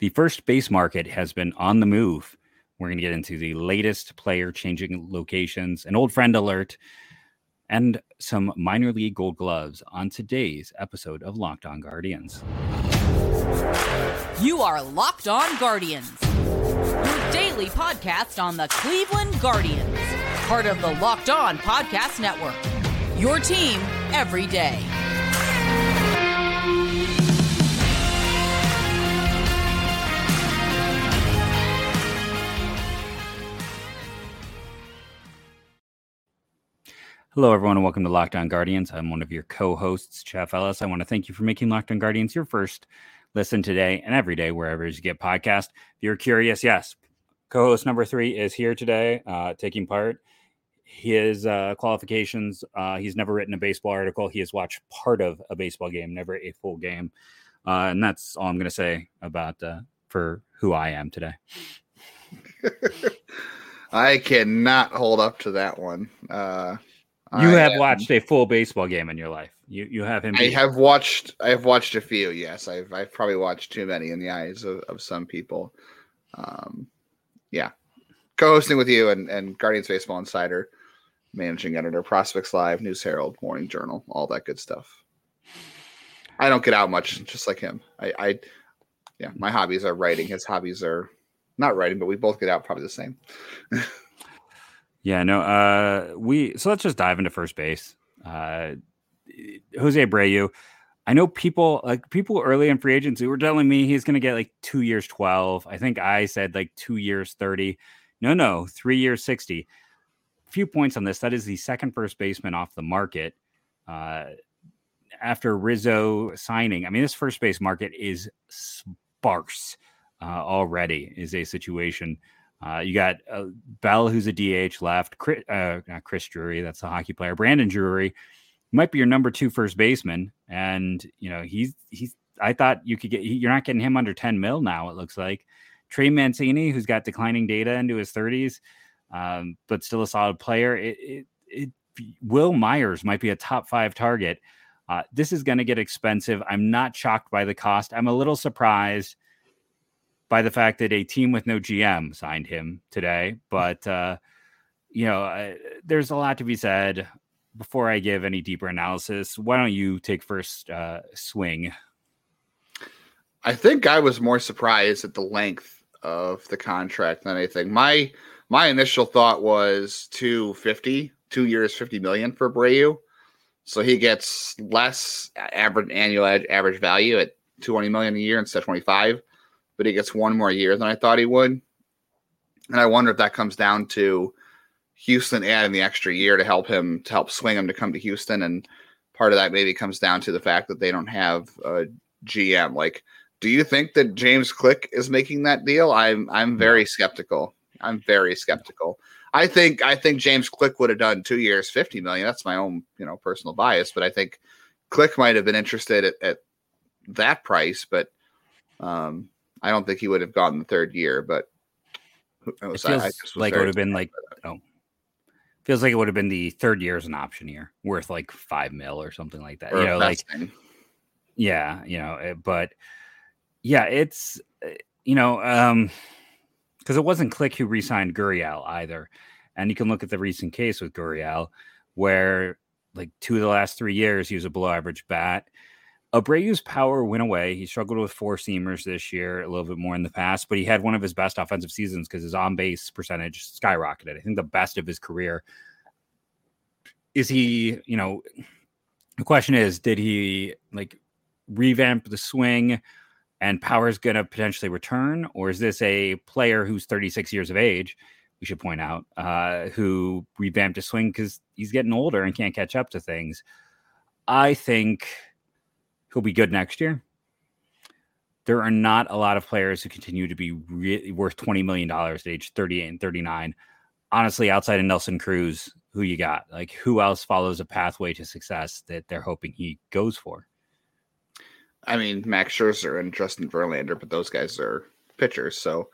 The first base market has been on the move. We're going to get into the latest player changing locations, an old friend alert, and some minor league gold gloves on today's episode of Locked On Guardians. You are Locked On Guardians, your daily podcast on the Cleveland Guardians, part of the Locked On Podcast Network. Your team every day. Hello, everyone, and welcome to Locked On Guardians. I'm one of your co-hosts, Jeff Ellis. I want to thank you for making Locked On Guardians your first listen today and every day, wherever you get podcast. If you're curious, yes, co-host number three is here today, uh, taking part. His uh, qualifications: uh, he's never written a baseball article. He has watched part of a baseball game, never a full game, uh, and that's all I'm going to say about uh, for who I am today. I cannot hold up to that one. You I have am- watched a full baseball game in your life. You you have him. I beat. have watched. I have watched a few. Yes, I've. I've probably watched too many in the eyes of, of some people. Um, yeah, co-hosting with you and and Guardians Baseball Insider, managing editor, Prospects Live, News Herald, Morning Journal, all that good stuff. I don't get out much, just like him. I, I yeah, my hobbies are writing. His hobbies are not writing, but we both get out probably the same. Yeah, no. Uh, we so let's just dive into first base. Uh, Jose Abreu. I know people like people early in free agency were telling me he's going to get like two years twelve. I think I said like two years thirty. No, no, three years sixty. A Few points on this. That is the second first baseman off the market uh, after Rizzo signing. I mean, this first base market is sparse uh, already. Is a situation. Uh, you got uh, Bell, who's a DH left. Chris, uh, Chris Drury, that's the hockey player. Brandon Drury might be your number two first baseman, and you know he's he's. I thought you could get. You're not getting him under ten mil now. It looks like Trey Mancini, who's got declining data into his thirties, um, but still a solid player. It, it, it Wil Myers might be a top five target. Uh, this is going to get expensive. I'm not shocked by the cost. I'm a little surprised by the fact that a team with no GM signed him today. But uh, you know, uh, there's a lot to be said. Before I give any deeper analysis, why don't you take first uh, swing? I think I was more surprised at the length of the contract than anything. My my initial thought was 250, two years, 50 million for Abreu. So he gets less average annual average value at 220 million a year instead of 25, but he gets one more year than I thought he would. And I wonder if that comes down to Houston adding the extra year to help him to help swing him to come to Houston. And part of that maybe comes down to the fact that they don't have a GM. Like do you think that James Click is making that deal? I'm I'm very skeptical. I'm very skeptical. I think I think James Click would have done two years, fifty million. That's my own you know personal bias, but I think Click might have been interested at, at that price, but um, I don't think he would have gotten the third year. But It feels I- I like it would have been like oh, feels like it would have been the third year as an option year, worth like five mil or something like that. or You know, like investing. yeah, you know, eh, but yeah, it's eh, you know, um, because it wasn't Click who re-signed Gurriel either, and you can look at the recent case with Gurriel, where like two of the last three years he was a below-average bat. Abreu's power went away. He struggled with four seamers this year, a little bit more in the past, but he had one of his best offensive seasons because his on base percentage skyrocketed. I think the best of his career. Is he, you know, the question is, did he like revamp the swing and power is going to potentially return? Or is this a player who's 36 years of age? We should point out, uh, who revamped his swing because he's getting older and can't catch up to things. I think he'll be good next year. There are not a lot of players who continue to be really worth $20 million at age 38 and 39. Honestly, outside of Nelson Cruz, who you got? Like, who else follows a pathway to success that they're hoping he goes for? I mean, Max Scherzer and Justin Verlander, but those guys are pitchers, so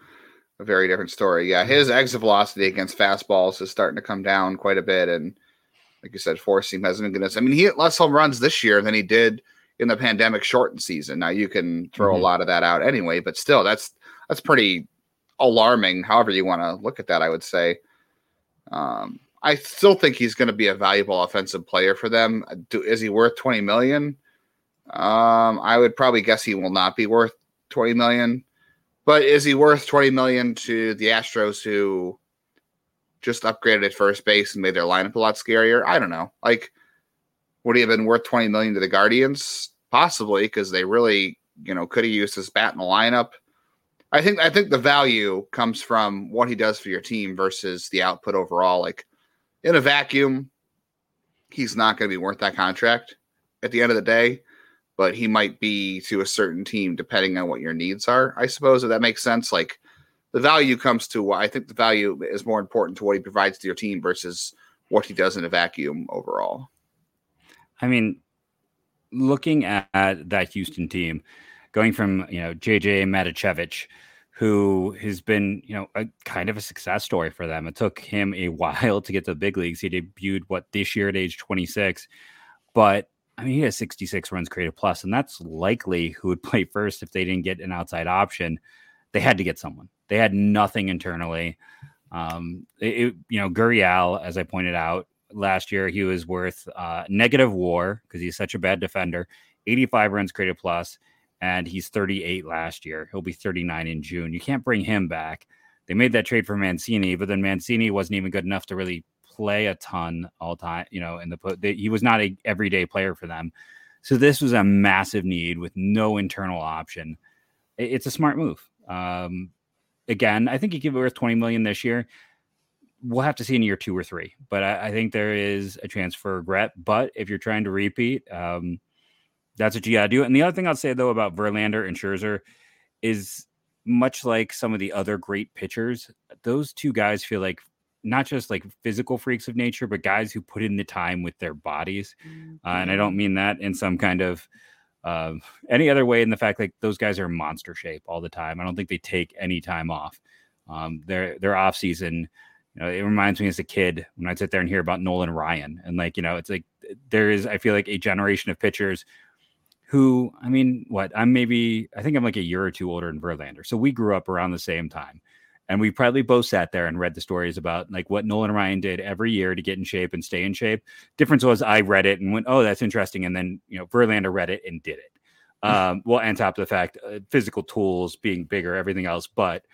a very different story. Yeah, mm-hmm. his exit velocity against fastballs is starting to come down quite a bit, and like you said, four seam hasn't been good. I mean, he hit less home runs this year than he did in the pandemic shortened season. Now you can throw Mhm. a lot of that out anyway, but still, that's that's pretty alarming. However you want to look at that, I would say. Um, I still think he's going to be a valuable offensive player for them. Do, is he worth twenty million? Um, I would probably guess he will not be worth twenty million. But is he worth twenty million to the Astros who just upgraded at first base and made their lineup a lot scarier? I don't know. Like, would he have been worth twenty million to the Guardians? Possibly, because they really, you know, could have used his bat in the lineup. I think I think the value comes from what he does for your team versus the output overall. Like in a vacuum, he's not going to be worth that contract at the end of the day, but he might be to a certain team depending on what your needs are. I suppose if that makes sense. Like the value comes to what I think the value is more important to what he provides to your team versus what he does in a vacuum overall. I mean, looking at, at that Houston team, going from you know JJ Matijevic, who has been you know a kind of a success story for them. It took him a while to get to the big leagues. He debuted what this year at age 26, but I mean he has 66 runs created plus, and that's likely who would play first if they didn't get an outside option. They had to get someone. They had nothing internally. Um, it, it- you know, Gurriel, as I pointed out last year, he was worth uh, negative WAR because he's such a bad defender. 85 runs created plus, and he's 38 last year. He'll be 39 in June. You can't bring him back. They made that trade for Mancini, but then Mancini wasn't even good enough to really play a ton all time. You know, in the put, he was not a everyday player for them. So this was a massive need with no internal option. It- It's a smart move. Um, again, I think he could be worth 20 million this year. We'll have to see in year two or three, but I, I think there is a chance for regret. But if you're trying to repeat, um, that's what you got to do. And the other thing I'll say though about Verlander and Scherzer is much like some of the other great pitchers, those two guys feel like not just like physical freaks of nature, but guys who put in the time with their bodies. Uh, and I don't mean that in some kind of uh, any other way in the fact like those guys are monster shape all the time. I don't think they take any time off. Um, their their off season, you know, it reminds me as a kid when I'd sit there and hear about Nolan Ryan and like you know, it's like there is I feel like a generation of pitchers who I mean, what I'm maybe I think I'm like a year or two older than Verlander, so we grew up around the same time. And we probably both sat there and read the stories about like what Nolan Ryan did every year to get in shape and stay in shape. Difference was I read it and went, "Oh, that's interesting," and then you know Verlander read it and did it. Um, well, on top of the fact, uh, physical tools being bigger, everything else. But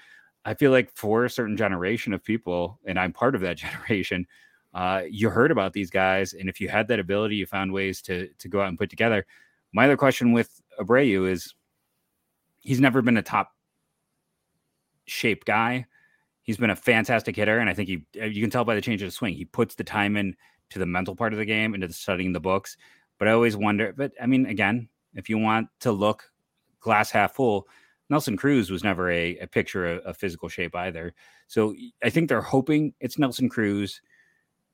I feel like for a certain generation of people, and I'm part of that generation, uh, you heard about these guys, and if you had that ability, you found ways to to go out and put together. My other question with Abreu is, he's never been a top shape guy. He's been a fantastic hitter, and I think he you can tell by the change of the swing. He puts the time in to the mental part of the game, into the studying the books. But I always wonder. But I mean, again, if you want to look glass half full, Nelson Cruz was never a, a picture of, physical shape either. So I think they're hoping it's Nelson Cruz,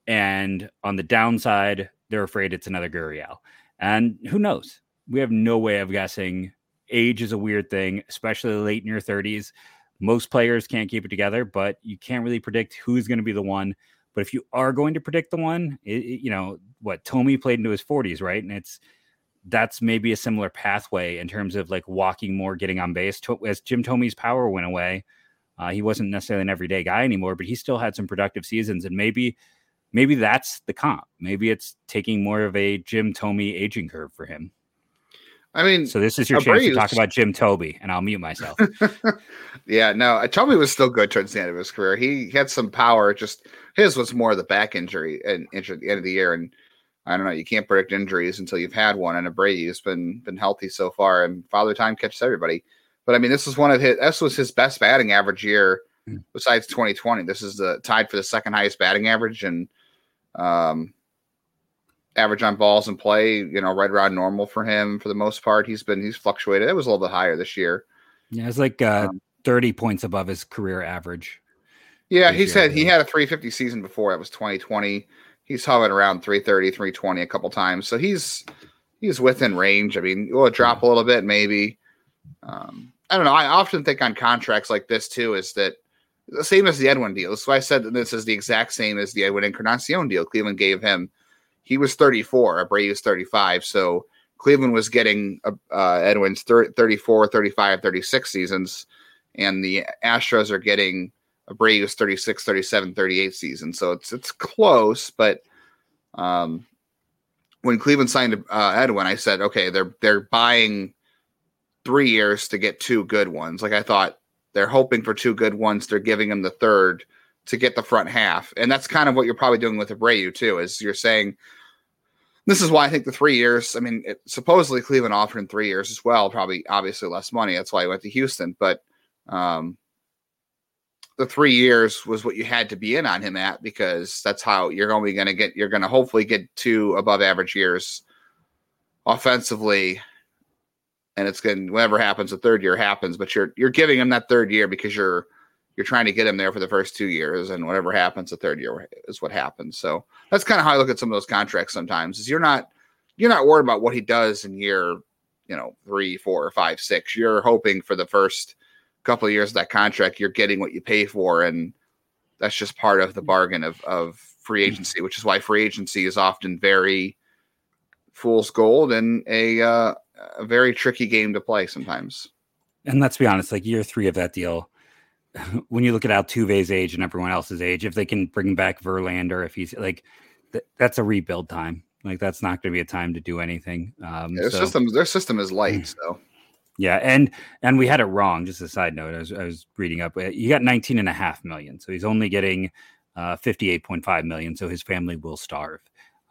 and on the downside, they're afraid it's another Gurriel. And who knows? We have no way of guessing. Age is a weird thing, especially late in your 30s. Most players can't keep it together, but you can't really predict who's going to be the one. But if you are going to predict the one, it, it- you know what Thome played into his 40s, right? And it's that's maybe a similar pathway in terms of like walking more, getting on base. As Jim Thome's power went away, uh, he wasn't necessarily an everyday guy anymore, but he still had some productive seasons, and maybe maybe that's the comp. Maybe it's taking more of a Jim Thome aging curve for him. I mean, So this is your chance to talk about Jim Thome, and I'll mute myself. yeah, no, uh, Thome was still good towards the end of his career. He had some power. Just his was more of the back injury and injury at the end of the year. And I don't know, you can't predict injuries until you've had one. And Abreu's been been healthy so far, and Father Time catches everybody. But I mean, this is one of his. This was his best batting average year Mm. besides 2020. This is the tied for the second highest batting average and um, average on balls in play. You know, right around normal for him for the most part. He's been he's fluctuated. It was a little bit higher this year. yeah, it's like uh, Um, 30 points above his career average. Yeah, he said he had a 350 season before. That was 2020. He's hovering around 330, 320 a couple times. So he's he's within range. I mean, will drop a little bit? Maybe. Um, I don't know. I often think on contracts like this too is that the same as the Edwin deal. Why I said that this is the exact same as the Edwin Encarnacion deal. Cleveland gave him. He was 34. Abreu was 35. So Cleveland was getting uh, uh Edwin's 30, 34, 35, 36 seasons, and the Astros are getting Abreu's 36, 37, 38 season. So it's it's close, but um, when Cleveland signed uh, Edwin, I said, okay, they're they're buying three years to get two good ones. Like I thought, they're hoping for two good ones. They're giving him the third to get the front half, and that's kind of what you're probably doing with Abreu too. Is you're saying this is why I think the three years. I mean, it, supposedly Cleveland offered him three years as well. Probably, obviously, less money. That's why he went to Houston. But um, the three years was what you had to be in on him at because that's how you're only going to get. You're going to hopefully get two above average years offensively, and it's going whatever happens. The third year happens, but you're you're giving him that third year because you're you're trying to get him there for the first two years, and whatever happens, the third year is what happens. So that's kind of how I look at some of those contracts. Sometimes is you're not you're not worried about what he does in year you know three, four, five, six. You're hoping for the first couple of years of that contract, you're getting what you pay for, and that's just part of the bargain of of free mm-hmm. agency, which is why free agency is often very fool's gold and a uh, a very tricky game to play sometimes. And let's be honest, like year three of that deal, when you look at Altuve's age and everyone else's age, if they can bring back Verlander, if he's like, th- that's a rebuild time. Like that's not going to be a time to do anything. Um, yeah, their so. system, their system is light, mm. so yeah, and and we had it wrong. Just a side note, I was, I was reading up. You got 19 and a half million, so he's only getting uh, 58.5 million. So his family will starve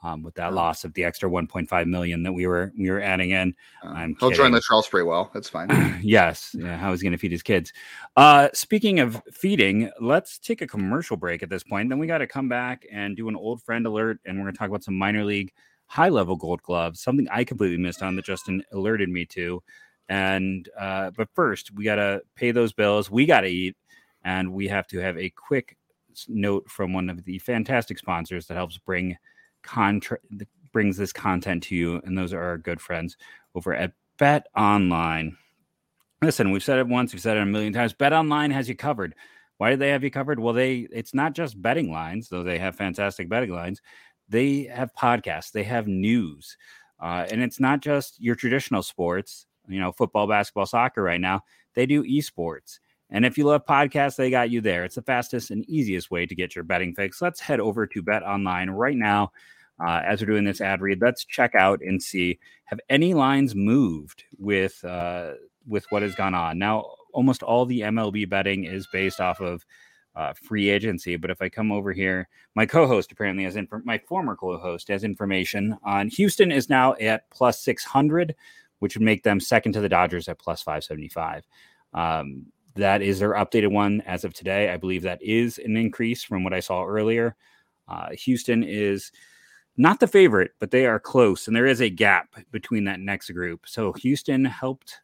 um, with that loss of the extra 1.5 million that we were we were adding in. Uh, I'm he'll join the Charles Spray well. That's fine. yes. Yeah, how he's going to feed his kids. Uh, speaking of feeding, let's take a commercial break at this point. Then we got to come back and do an old friend alert, and we're going to talk about some minor league high level gold gloves, something I completely missed on that Justin alerted me to. And uh, but first, we gotta pay those bills. We gotta eat, and we have to have a quick note from one of the fantastic sponsors that helps bring contra- brings this content to you, and those are our good friends over at Bet Online. Listen, we've said it once, we've said it a million times. Bet Online has you covered. Why do they have you covered? Well, they it's not just betting lines, though they have fantastic betting lines. They have podcasts, they have news, uh, and it's not just your traditional sports you know, football, basketball, soccer right now, they do esports. And if you love podcasts, they got you there. It's the fastest and easiest way to get your betting fix. Let's head over to Bet Online right now. Uh, as we're doing this ad read, let's check out and see have any lines moved with uh, with what has gone on. Now, almost all the MLB betting is based off of uh, free agency. But if I come over here, my co-host apparently has inf- my former co-host has information on Houston is now at plus six hundred which would make them second to the Dodgers at plus 575. Um, that is their updated one as of today. I believe that is an increase from what I saw earlier. Uh, Houston is not the favorite, but they are close, and there is a gap between that next group. So Houston helped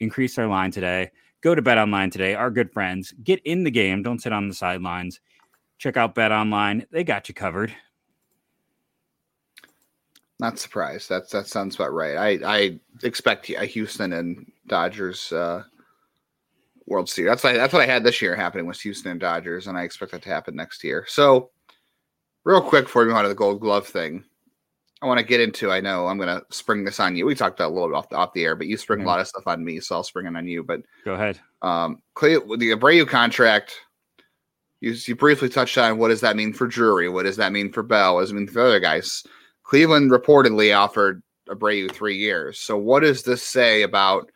increase their line today. Go to Bet Online today. Our good friends, get in the game. Don't sit on the sidelines. Check out Bet Online. They got you covered. Not surprised. That's that sounds about right. I I expect a Houston and Dodgers uh, World Series. That's what I, that's what I had this year happening with Houston and Dodgers, and I expect that to happen next year. So, real quick before we move on to the Gold Glove thing, I want to get into. I know I'm going to spring this on you. We talked about a little bit off the, off the air, but you spring mm-hmm. a lot of stuff on me, so I'll spring it on you. But go ahead. Um, Clay, the Abreu contract. You, you briefly touched on what does that mean for Drury? What does that mean for Bell? What does it mean for other guys? Cleveland reportedly offered Abreu three years. So what does this say about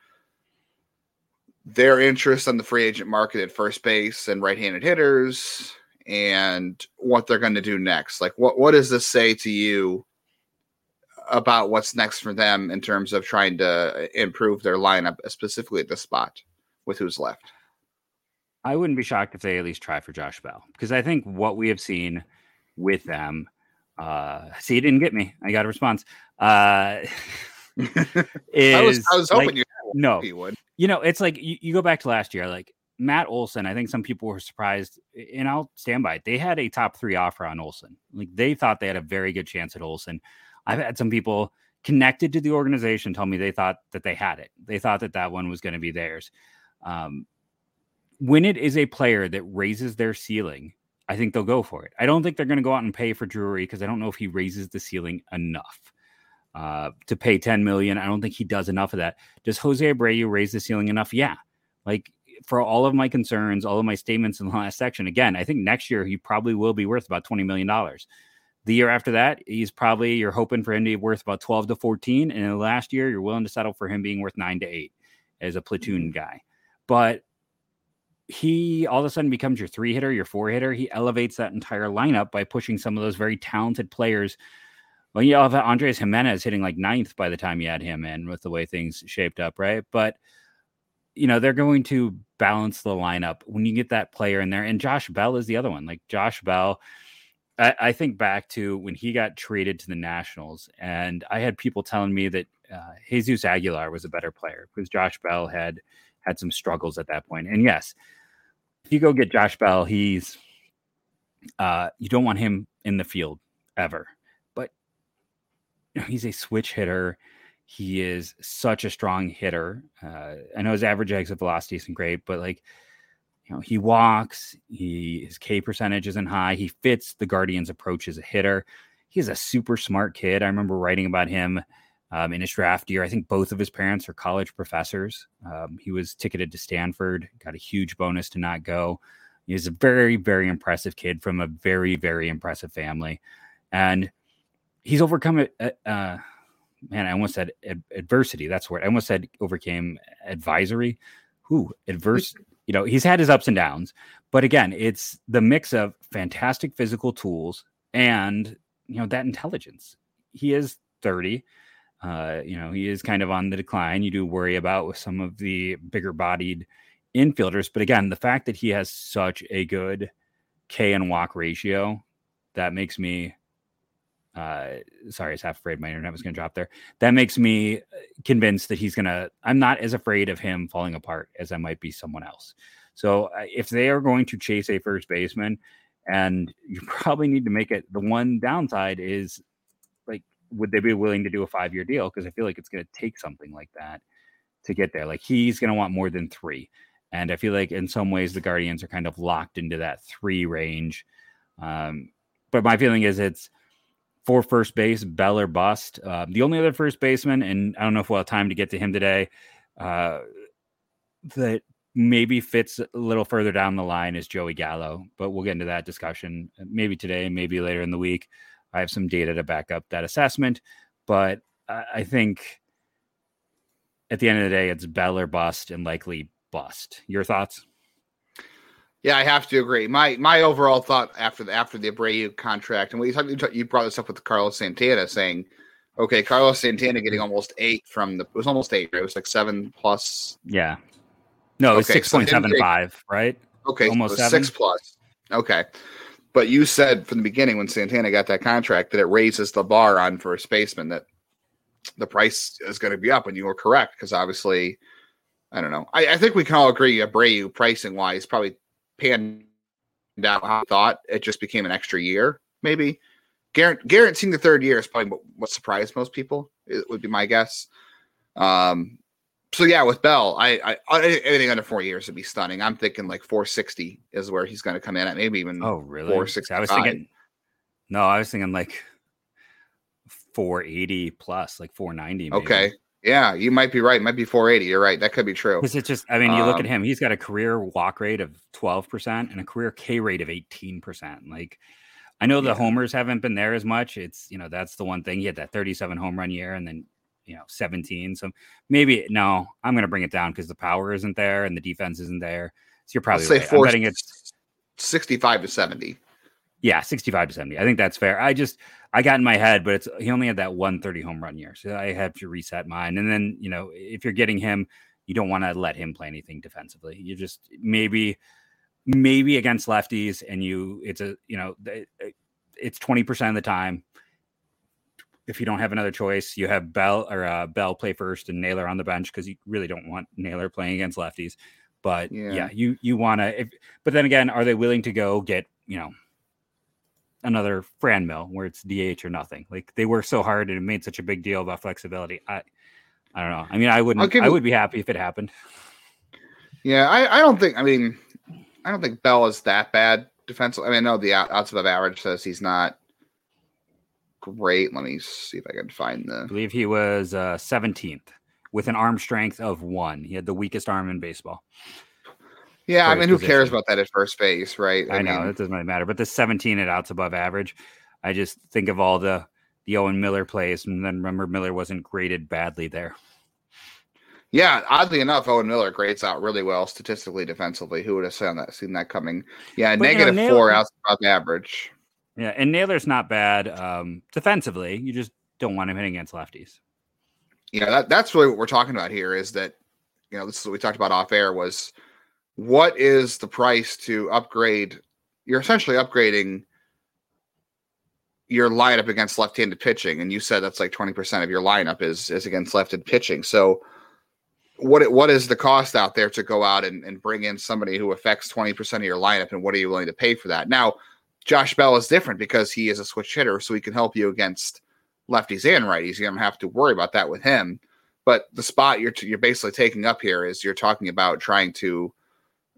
their interest on the free agent market at first base and right-handed hitters and what they're going to do next? Like what what does this say to you about what's next for them in terms of trying to improve their lineup specifically at the spot with who's left? I wouldn't be shocked if they at least try for Josh Bell because I think what we have seen with them uh, see, you didn't get me. I got a response. Uh, is I was, I was hoping like, you no, you would. You know, it's like you, you go back to last year, like Matt Olson. I think some people were surprised, and I'll stand by it. They had a top three offer on Olson. Like they thought they had a very good chance at Olson. I've had some people connected to the organization tell me they thought that they had it. They thought that that one was going to be theirs. Um, when it is a player that raises their ceiling I think they'll go for it. I don't think they're going to go out and pay for Drury because I don't know if he raises the ceiling enough. uh, to pay 10 million. I don't think he does enough of that. Does Jose Abreu raise the ceiling enough? Yeah. Like for all of my concerns, all of my statements in the last section, again, I think next year he probably will be worth about $20 million. The year after that, he's probably you're hoping for him to be worth about 12 to 14. And in the last year, you're willing to settle for him being worth nine to eight as a platoon mm-hmm. guy. But he all of a sudden becomes your three hitter, your four hitter. He elevates that entire lineup by pushing some of those very talented players. Well, you have Andres Gimenez hitting like ninth by the time you add him in with the way things shaped up, right? But you know, they're going to balance the lineup when you get that player in there. And Josh Bell is the other one. Like Josh Bell, I, I think back to when he got traded to the Nationals, and I had people telling me that uh, Jesus Aguilar was a better player because Josh Bell had had some struggles at that point. And yes, you go get Josh Bell, he's uh, you don't want him in the field ever. But you know, he's a switch hitter. He is such a strong hitter. Uh, I know his average exit velocity isn't great, but like you know, he walks. He his K percentage isn't high. He fits the Guardians' approach as a hitter. He's a super smart kid. I remember writing about him um, in his draft year. I think both of his parents are college professors. Um, he was ticketed to Stanford, got a huge bonus to not go. He's a very, very impressive kid from a very, very impressive family. And he's overcome it. Uh, man, I almost said ad- adversity. That's where I almost said overcame advisory. Who adverse? You know, he's had his ups and downs, but again, it's the mix of fantastic physical tools and you know that intelligence. He is 30 uh, you know, he is kind of on the decline. You do worry about with some of the bigger bodied infielders. But again, the fact that he has such a good K and walk ratio, that makes me uh sorry, I was half afraid my internet was gonna drop there. That makes me uh, convinced that he's gonna I'm not as afraid of him falling apart as I might be someone else. So uh, if they are going to chase a first baseman, and you probably need to make it the one downside is would they be willing to do a five year deal? Because I feel like it's going to take something like that to get there. Like he's going to want more than three. And I feel like in some ways the Guardians are kind of locked into that three range. Um, but my feeling is it's for first base, Bell or bust. Uh, the only other first baseman, and I don't know if we'll have time to get to him today, uh, that maybe fits a little further down the line is Joey Gallo. But we'll get into that discussion maybe today, maybe later in the week. I have some data to back up that assessment, but I think at the end of the day, it's Bell or bust and likely bust. Your thoughts? Yeah, I have to agree. My my overall thought after the after the Abreu contract, and we you talked you brought this up with Carlos Santana, saying, okay, Carlos Santana getting almost eight from the it was almost eight. Right? It was like seven plus. Yeah. No, it was okay, six point so seven five, right? Okay, almost six plus. Okay, but you said from the beginning when Santana got that contract that it raises the bar on first baseman that the price is going to be up, and you were correct because obviously, I don't know. I, I, think we can all agree Abreu pricing wise probably panned out how I thought. It just became an extra year, maybe. Garrett, guaranteeing the third year is probably what, what surprised most people. It would be my guess. Um, so yeah, with Bell, I, I anything under four years would be stunning. I'm thinking like 460 is where he's going to come in at, maybe even oh really 460. I was thinking no, I was thinking like 480 plus, like 490. Maybe. Okay, yeah, you might be right. It might be 480. You're right. That could be true. Because it's just, I mean, you um, look at um, him. He's got a career walk rate of 12 percent and a career K rate of 18 percent. Like. I know the homers haven't been there as much. It's you know that's the one thing. He had that 37 home run year, and then you know 17 so maybe no i'm going to bring it down because the power isn't there and the defense isn't there. So you're probably right. I'm betting it's 65 to 70 yeah 65 to 70 i think that's fair. I just i got in my head but it's he only had that 130 home run year so i have to reset mine. And then you know if you're getting him you don't want to let him play anything defensively. You just maybe maybe against lefties and you it's a you know it's 20% of the time if you don't have another choice, you have Bell or uh, Bell play first and Naylor on the bench because you really don't want Naylor playing against lefties. But yeah, yeah you you want to. But then again, are they willing to go get you know another Franmil where it's DH or nothing? Like they worked so hard and made such a big deal about flexibility. I I don't know. I mean, I wouldn't. I would be happy if it happened. Yeah, I, I don't think. I mean, I don't think Bell is that bad defensively. I mean, I know the outside of average says he's not great. Let me see if I can find the. I believe he was uh, 17th with an arm strength of one. He had the weakest arm in baseball. Yeah, I mean, who position. cares about that at first base, right? I, I know mean, it doesn't really matter. But the 17 at outs above average, I just think of all the the Owen Miller plays, and then remember Miller wasn't graded badly there. Yeah, oddly enough, Owen Miller grades out really well statistically, defensively. Who would have seen that seen that coming? Yeah, negative know, four outs above average. Yeah, and Naylor's not bad um, defensively. You just don't want him hitting against lefties. Yeah, that, that's really what we're talking about here. Is that you know this is what we talked about off air was what is the price to upgrade? You're essentially upgrading your lineup against left-handed pitching, and you said that's like 20% of your lineup is is against left-handed pitching. So what what is the cost out there to go out and, and bring in somebody who affects 20% of your lineup and what are you willing to pay for that? Now, Josh Bell is different because he is a switch hitter, so he can help you against lefties and righties. You don't have to worry about that with him. But the spot you're you're basically taking up here is you're talking about trying to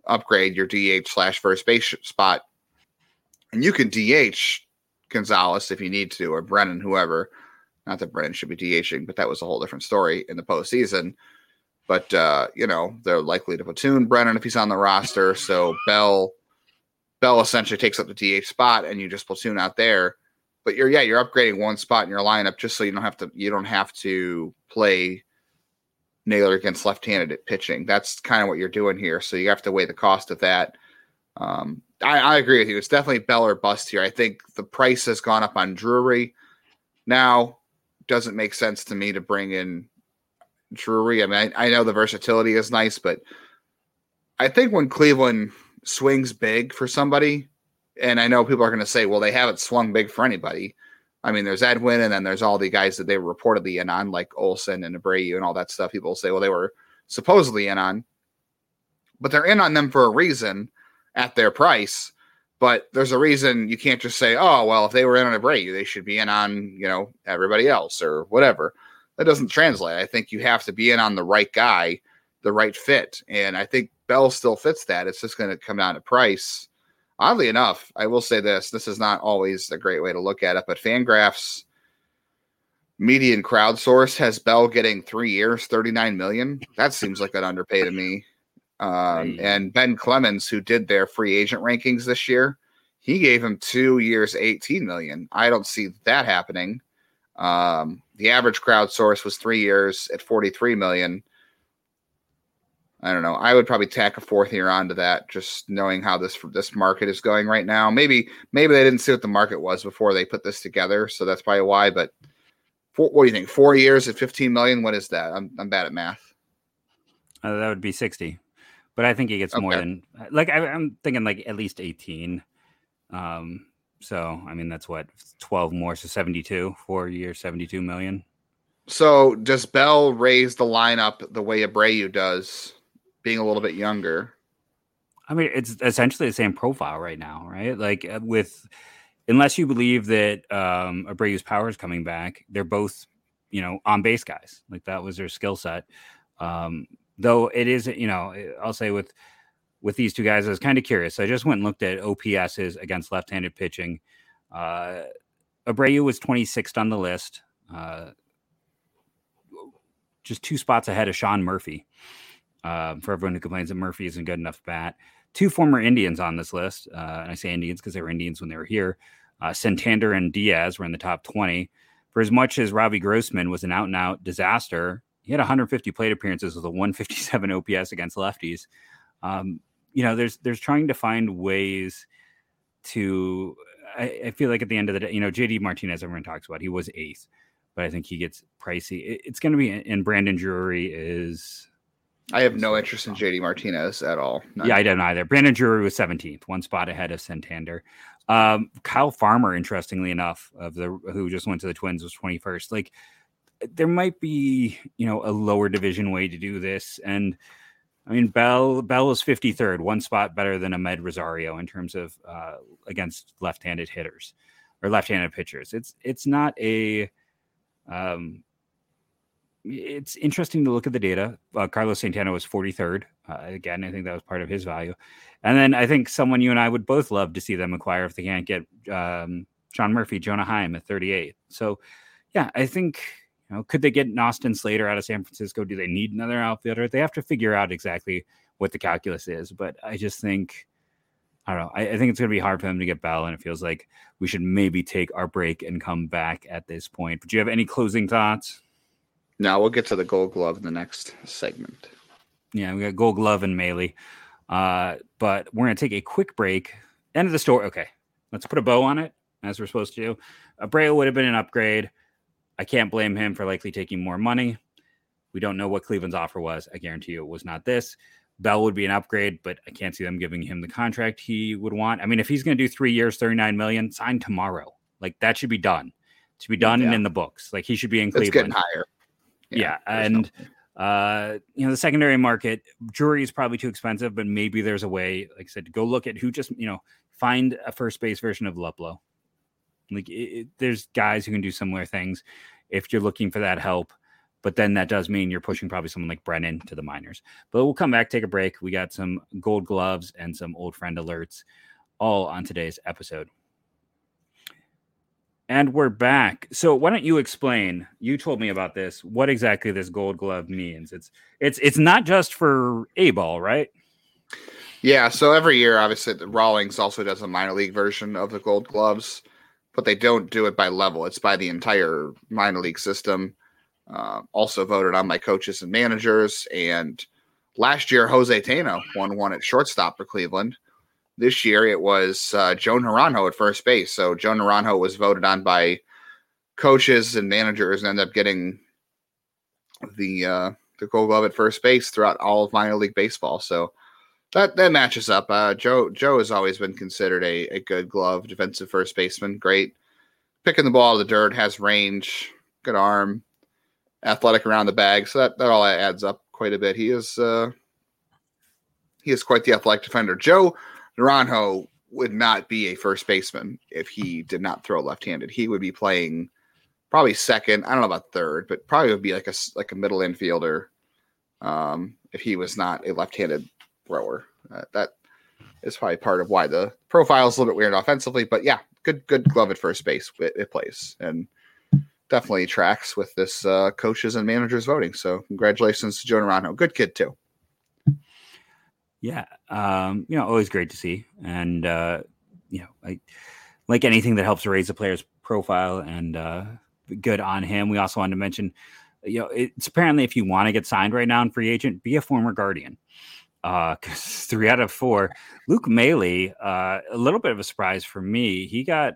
upgrade your DH slash first base spot. And you can DH Gonzalez if you need to, or Brennan, whoever. Not that Brennan should be DHing, but that was a whole different story in the postseason. But uh, you know, they're likely to platoon Brennan if he's on the roster. So Bell Bell essentially takes up the DH spot and you just platoon out there. But you're yeah, you're upgrading one spot in your lineup just so you don't have to you don't have to play Naylor against left-handed pitching. That's kind of what you're doing here. So you have to weigh the cost of that. Um, I, I, agree with you. It's definitely Bell or bust here. I think the price has gone up on Drury. Now, doesn't make sense to me to bring in Drury. I mean, I, I know the versatility is nice, but I think when Cleveland swings big for somebody, and I know people are going to say, well, they haven't swung big for anybody. I mean, there's Edwin, and then there's all the guys that they were reportedly in on, like Olson and Abreu and all that stuff. People say, well, they were supposedly in on, but they're in on them for a reason at their price. But there's a reason you can't just say, oh, well, if they were in on Abreu, they should be in on, you know, everybody else or whatever. That doesn't translate. I think you have to be in on the right guy, the right fit. And I think Bell still fits that. It's just going to come down to price oddly enough, I will say this: this is not always a great way to look at it, but Fangraphs median crowdsource has Bell getting three years, thirty nine million. That seems like an underpay to me. Um, and Ben Clemens, who did their free agent rankings this year, he gave him two years, eighteen million. I don't see that happening. Um, the average crowdsource was three years at forty three million. I don't know. I would probably tack a fourth year onto that, just knowing how this this market is going right now. Maybe maybe they didn't see what the market was before they put this together, so that's probably why. But four, what do you think? Four years at fifteen million? What is that? I'm I'm bad at math. Uh, that would be sixty, but I think he gets okay. more than like I, am thinking like at least eighteen. Um, so I mean that's what twelve more, so seventy two. Four years, seventy two million. So does Bell raise the lineup the way Abreu does? Being a little bit younger. I mean, it's essentially the same profile right now, right? Like uh, with, unless you believe that um, Abreu's power is coming back, they're both, you know, on base guys. Like that was their skill set. Um, though it is, you know, I'll say with with these two guys, I was kind of curious. So I just went and looked at OPSs against left-handed pitching. Uh, Abreu was 26th on the list, uh, just two spots ahead of Sean Murphy. Um, for everyone who complains that Murphy isn't good enough bat. Two former Indians on this list, uh, and I say Indians because they were Indians when they were here. Uh, Santander and Diaz were in the top 20. For as much as Robbie Grossman was an out and out disaster, he had 150 plate appearances with a 157 OPS against lefties. Um, you know, there's there's trying to find ways to. I, I, feel like at the end of the day, you know, JD Martinez, everyone talks about, he was eighth, but I think he gets pricey. It, it's going to be, and Brandon Drury is I have no interest in JD Martinez at all. None. Yeah, I don't either. Brandon Drury was 17th, one spot ahead of Santander. Um, Kyle Farmer, interestingly enough, of the who just went to the Twins, was 21st. Like there might be, you know, a lower division way to do this. And I mean, Bell Bell is 53rd, one spot better than Amed Rosario in terms of uh, against left-handed hitters or left-handed pitchers. It's it's not a um, it's interesting to look at the data. Uh, Carlos Santana was 43rd. Uh, again, I think that was part of his value. And then I think someone you and I would both love to see them acquire if they can't get um, Sean Murphy, Jonah Heim at 38. So, yeah, I think you know, could they get Austin Slater out of San Francisco? Do they need another outfielder? They have to figure out exactly what the calculus is. But I just think, I don't know. I, I think it's going to be hard for them to get Bell, and it feels like we should maybe take our break and come back at this point. But do you have any closing thoughts? No, we'll get to the Gold Glove in the next segment. Yeah, we got Gold Glove and Maile. Uh, but we're going to take a quick break. End of the story. Okay, let's put a bow on it as we're supposed to do. Abreu would have been an upgrade. I can't blame him for likely taking more money. We don't know what Cleveland's offer was. I guarantee you it was not this. Bell would be an upgrade, but I can't see them giving him the contract he would want. I mean, if he's going to do three years, 39 million, sign tomorrow. Like that should be done. To be done yeah. and in the books. Like he should be in Cleveland. It's getting higher. Yeah. yeah and uh, you know, the secondary market, Drury is probably too expensive, but maybe there's a way, like I said, go look at who just, you know, find a first base version of Luplow. Like it, it, there's guys who can do similar things if you're looking for that help. But then that does mean you're pushing probably someone like Brennan to the minors. But we'll come back, take a break. We got some gold gloves and some old friend alerts all on today's episode. And we're back. So why don't you explain? You told me about this. What exactly this gold glove means? It's it's it's not just for A ball, right? Yeah. So every year, obviously, the Rawlings also does a minor league version of the gold gloves but they don't do it by level. It's by the entire minor league system. Uh, also voted on by coaches and managers. And last year, Jose Tano won one at shortstop for Cleveland. This year, it was uh, Joe Naranjo at first base. So Joe Naranjo was voted on by coaches and managers and ended up getting the uh, the Gold Glove at first base throughout all of minor league baseball. So that that matches up. Uh, Joe Joe has always been considered a, a good glove defensive first baseman. Great picking the ball out of the dirt, has range, good arm, athletic around the bag. So that, that all adds up quite a bit. He is uh, he is quite the athletic defender. Joe Naranjo would not be a first baseman if he did not throw left-handed. He would be playing probably second. I don't know about third, but probably would be like a like a middle infielder um, if he was not a left-handed thrower. Uh, that is probably part of why the profile is a little bit weird offensively. But yeah, good good glove at first base. It, it plays and definitely tracks with this uh, coaches and managers voting. So congratulations to Joe Naranjo. Good kid too. Yeah, um, you know, always great to see, and uh, you know, I like anything that helps raise a player's profile, and uh, good on him. We also wanted to mention, you know, it's apparently if you want to get signed right now in free agent, be a former Guardian. Uh three out of four. Luke maile uh a little bit of a surprise for me he got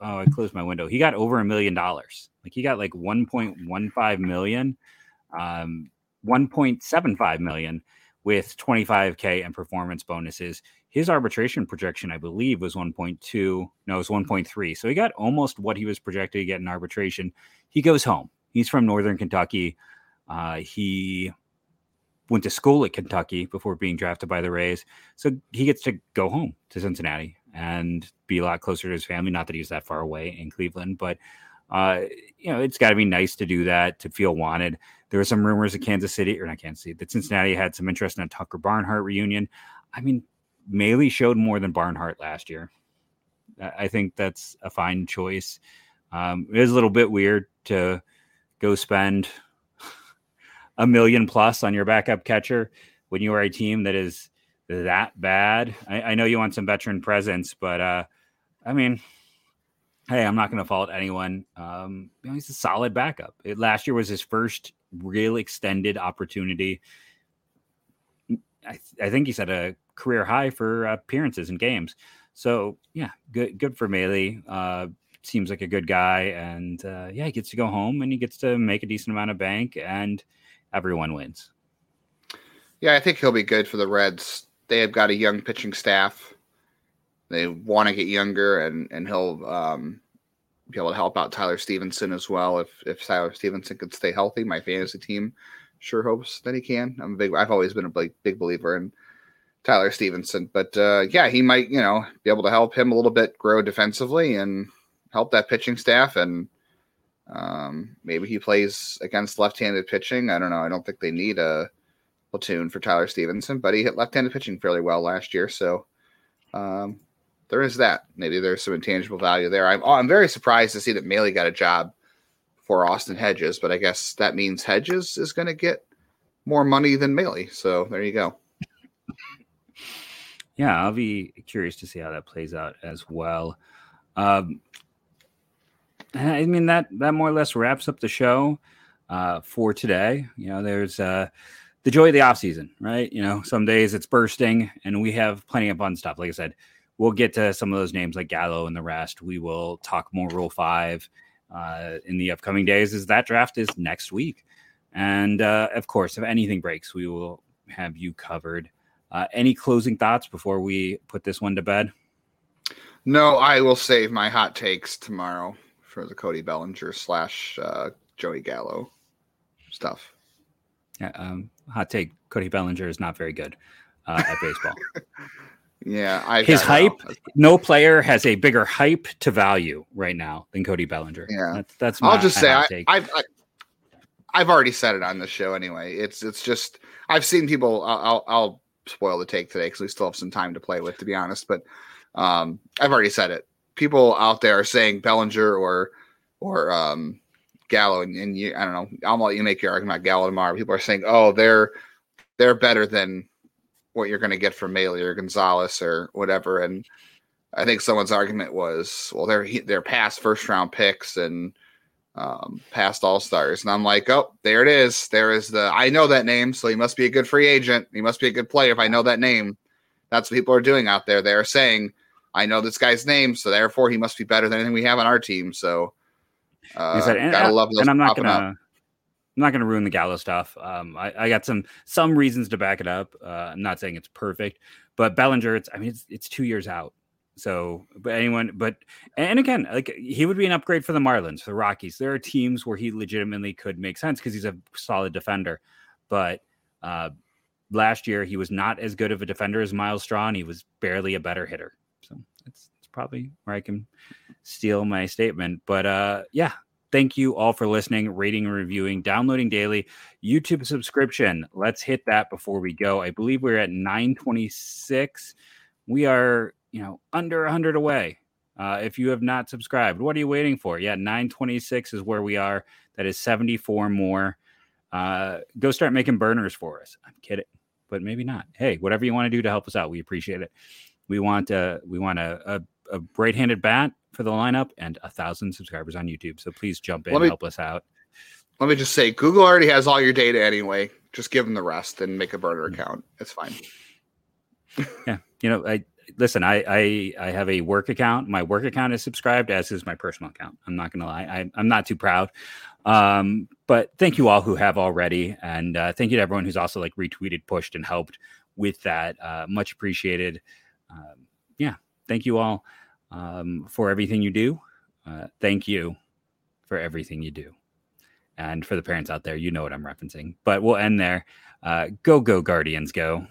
oh i closed my window. He got over a million dollars. Like he got like 1.15 million um 1.75 million with 25k and performance bonuses. His arbitration projection i believe was 1.2 no it was 1.3 so he got almost what he was projected to get in arbitration. He goes home. He's from northern kentucky. Uh, he went to school at Kentucky before being drafted by the Rays. So he gets to go home to Cincinnati and be a lot closer to his family. Not that he's that far away in Cleveland, but uh, you know, it's got to be nice to do that to feel wanted. There were some rumors that Kansas City or not Kansas City that Cincinnati had some interest in a Tucker Barnhart reunion. I mean, Maile showed more than Barnhart last year. I think that's a fine choice. Um, it is a little bit weird to go spend a million plus on your backup catcher when you are a team that is that bad. I, I know you want some veteran presence, but uh, I mean, hey, I'm not going to fault anyone. Um, you know, he's a solid backup. It, last year was his first real extended opportunity. I, th- I think he set a career high for appearances in games. So yeah, good good for Maile. Uh, seems like a good guy, and uh, yeah, he gets to go home and he gets to make a decent amount of bank and everyone wins. Yeah, I think he'll be good for the Reds. They have got a young pitching staff. They want to get younger, and and he'll um, be able to help out Tyler Stephenson as well. If if Tyler Stephenson could stay healthy, my fantasy team sure hopes that he can. I'm a big. I've always been a big big believer in Tyler Stephenson, but uh, yeah, he might you know be able to help him a little bit grow defensively and help that pitching staff and um, maybe he plays against left-handed pitching. I don't know. I don't think they need a platoon for Tyler Stephenson, but he hit left-handed pitching fairly well last year. So, um, there is that. Maybe there's some intangible value there. I'm oh, I'm very surprised to see that Maile got a job for Austin Hedges, but I guess that means Hedges is going to get more money than Maile. So there you go. Yeah, I'll be curious to see how that plays out as well. Um, I mean that that more or less wraps up the show uh, for today. You know, there's uh, the joy of the off season, right? You know, some days it's bursting, and we have plenty of fun stuff. Like I said, we'll get to some of those names like Gallo and the rest. We will talk more Rule Five uh, in the upcoming days. As that draft is next week, and uh, of course, if anything breaks, we will have you covered. Uh, any closing thoughts before we put this one to bed? No, I will save my hot takes tomorrow for the Cody Bellinger slash uh, Joey Gallo stuff. Yeah, um, hot take: Cody Bellinger is not very good uh, at baseball. yeah, I his hype. No player has a bigger hype to value right now than Cody Bellinger. Yeah, that's. that's I'll just say I, I've, I, I've already said it on the show anyway. It's it's just I've seen people. I'll, I'll spoil the take today because we still have some time to play with, to be honest. But um, I've already said it. People out there are saying Bellinger or or um, Gallo, and, and you, I don't know. I'll let you make your argument about Gallo tomorrow. People are saying, oh, they're they're better than what you're going to get from Maile or Gonzalez or whatever. And I think someone's argument was, well, they're they're past first round picks and um, past all stars. And I'm like, oh, there it is. There is the I know that name, so he must be a good free agent. He must be a good player if I know that name. That's what people are doing out there. They're saying, I know this guy's name, so therefore he must be better than anything we have on our team. So uh, said, gotta love those. And I'm not gonna. Up. I'm not going to ruin the Gallo stuff. Um, I, I, got some some reasons to back it up. Uh, I'm not saying it's perfect, but Bellinger, it's I mean it's it's two years out. So, but anyone, but and again, like he would be an upgrade for the Marlins, for the Rockies. There are teams where he legitimately could make sense because he's a solid defender. But uh, last year he was not as good of a defender as Myles Straw, and he was barely a better hitter. So that's, probably where I can steal my statement. But uh, yeah, thank you all for listening, rating reviewing, downloading daily, YouTube subscription. Let's hit that before we go. I believe we're at 926. We are, you know, under 100 away. Uh, if you have not subscribed, what are you waiting for? Yeah, 926 is where we are. That is 74 more. Uh, go start making burners for us. I'm kidding, but maybe not. Hey, whatever you want to do to help us out, we appreciate it. We want a we want a, a a right-handed bat for the lineup and a thousand subscribers on YouTube. So please jump in, and help us out. Let me just say, Google already has all your data anyway. Just give them the rest and make a burner mm. account. It's fine. yeah, you know, I listen. I I I have a work account. My work account is subscribed, as is my personal account. I'm not gonna lie. I, I'm not too proud. Um, but thank you all who have already, and uh, thank you to everyone who's also like retweeted, pushed, and helped with that. Uh, much appreciated. Um, yeah, thank you all um, for everything you do. Uh, thank you for everything you do. And for the parents out there, you know what I'm referencing. But we'll end there. Uh, go, go, Guardians, go.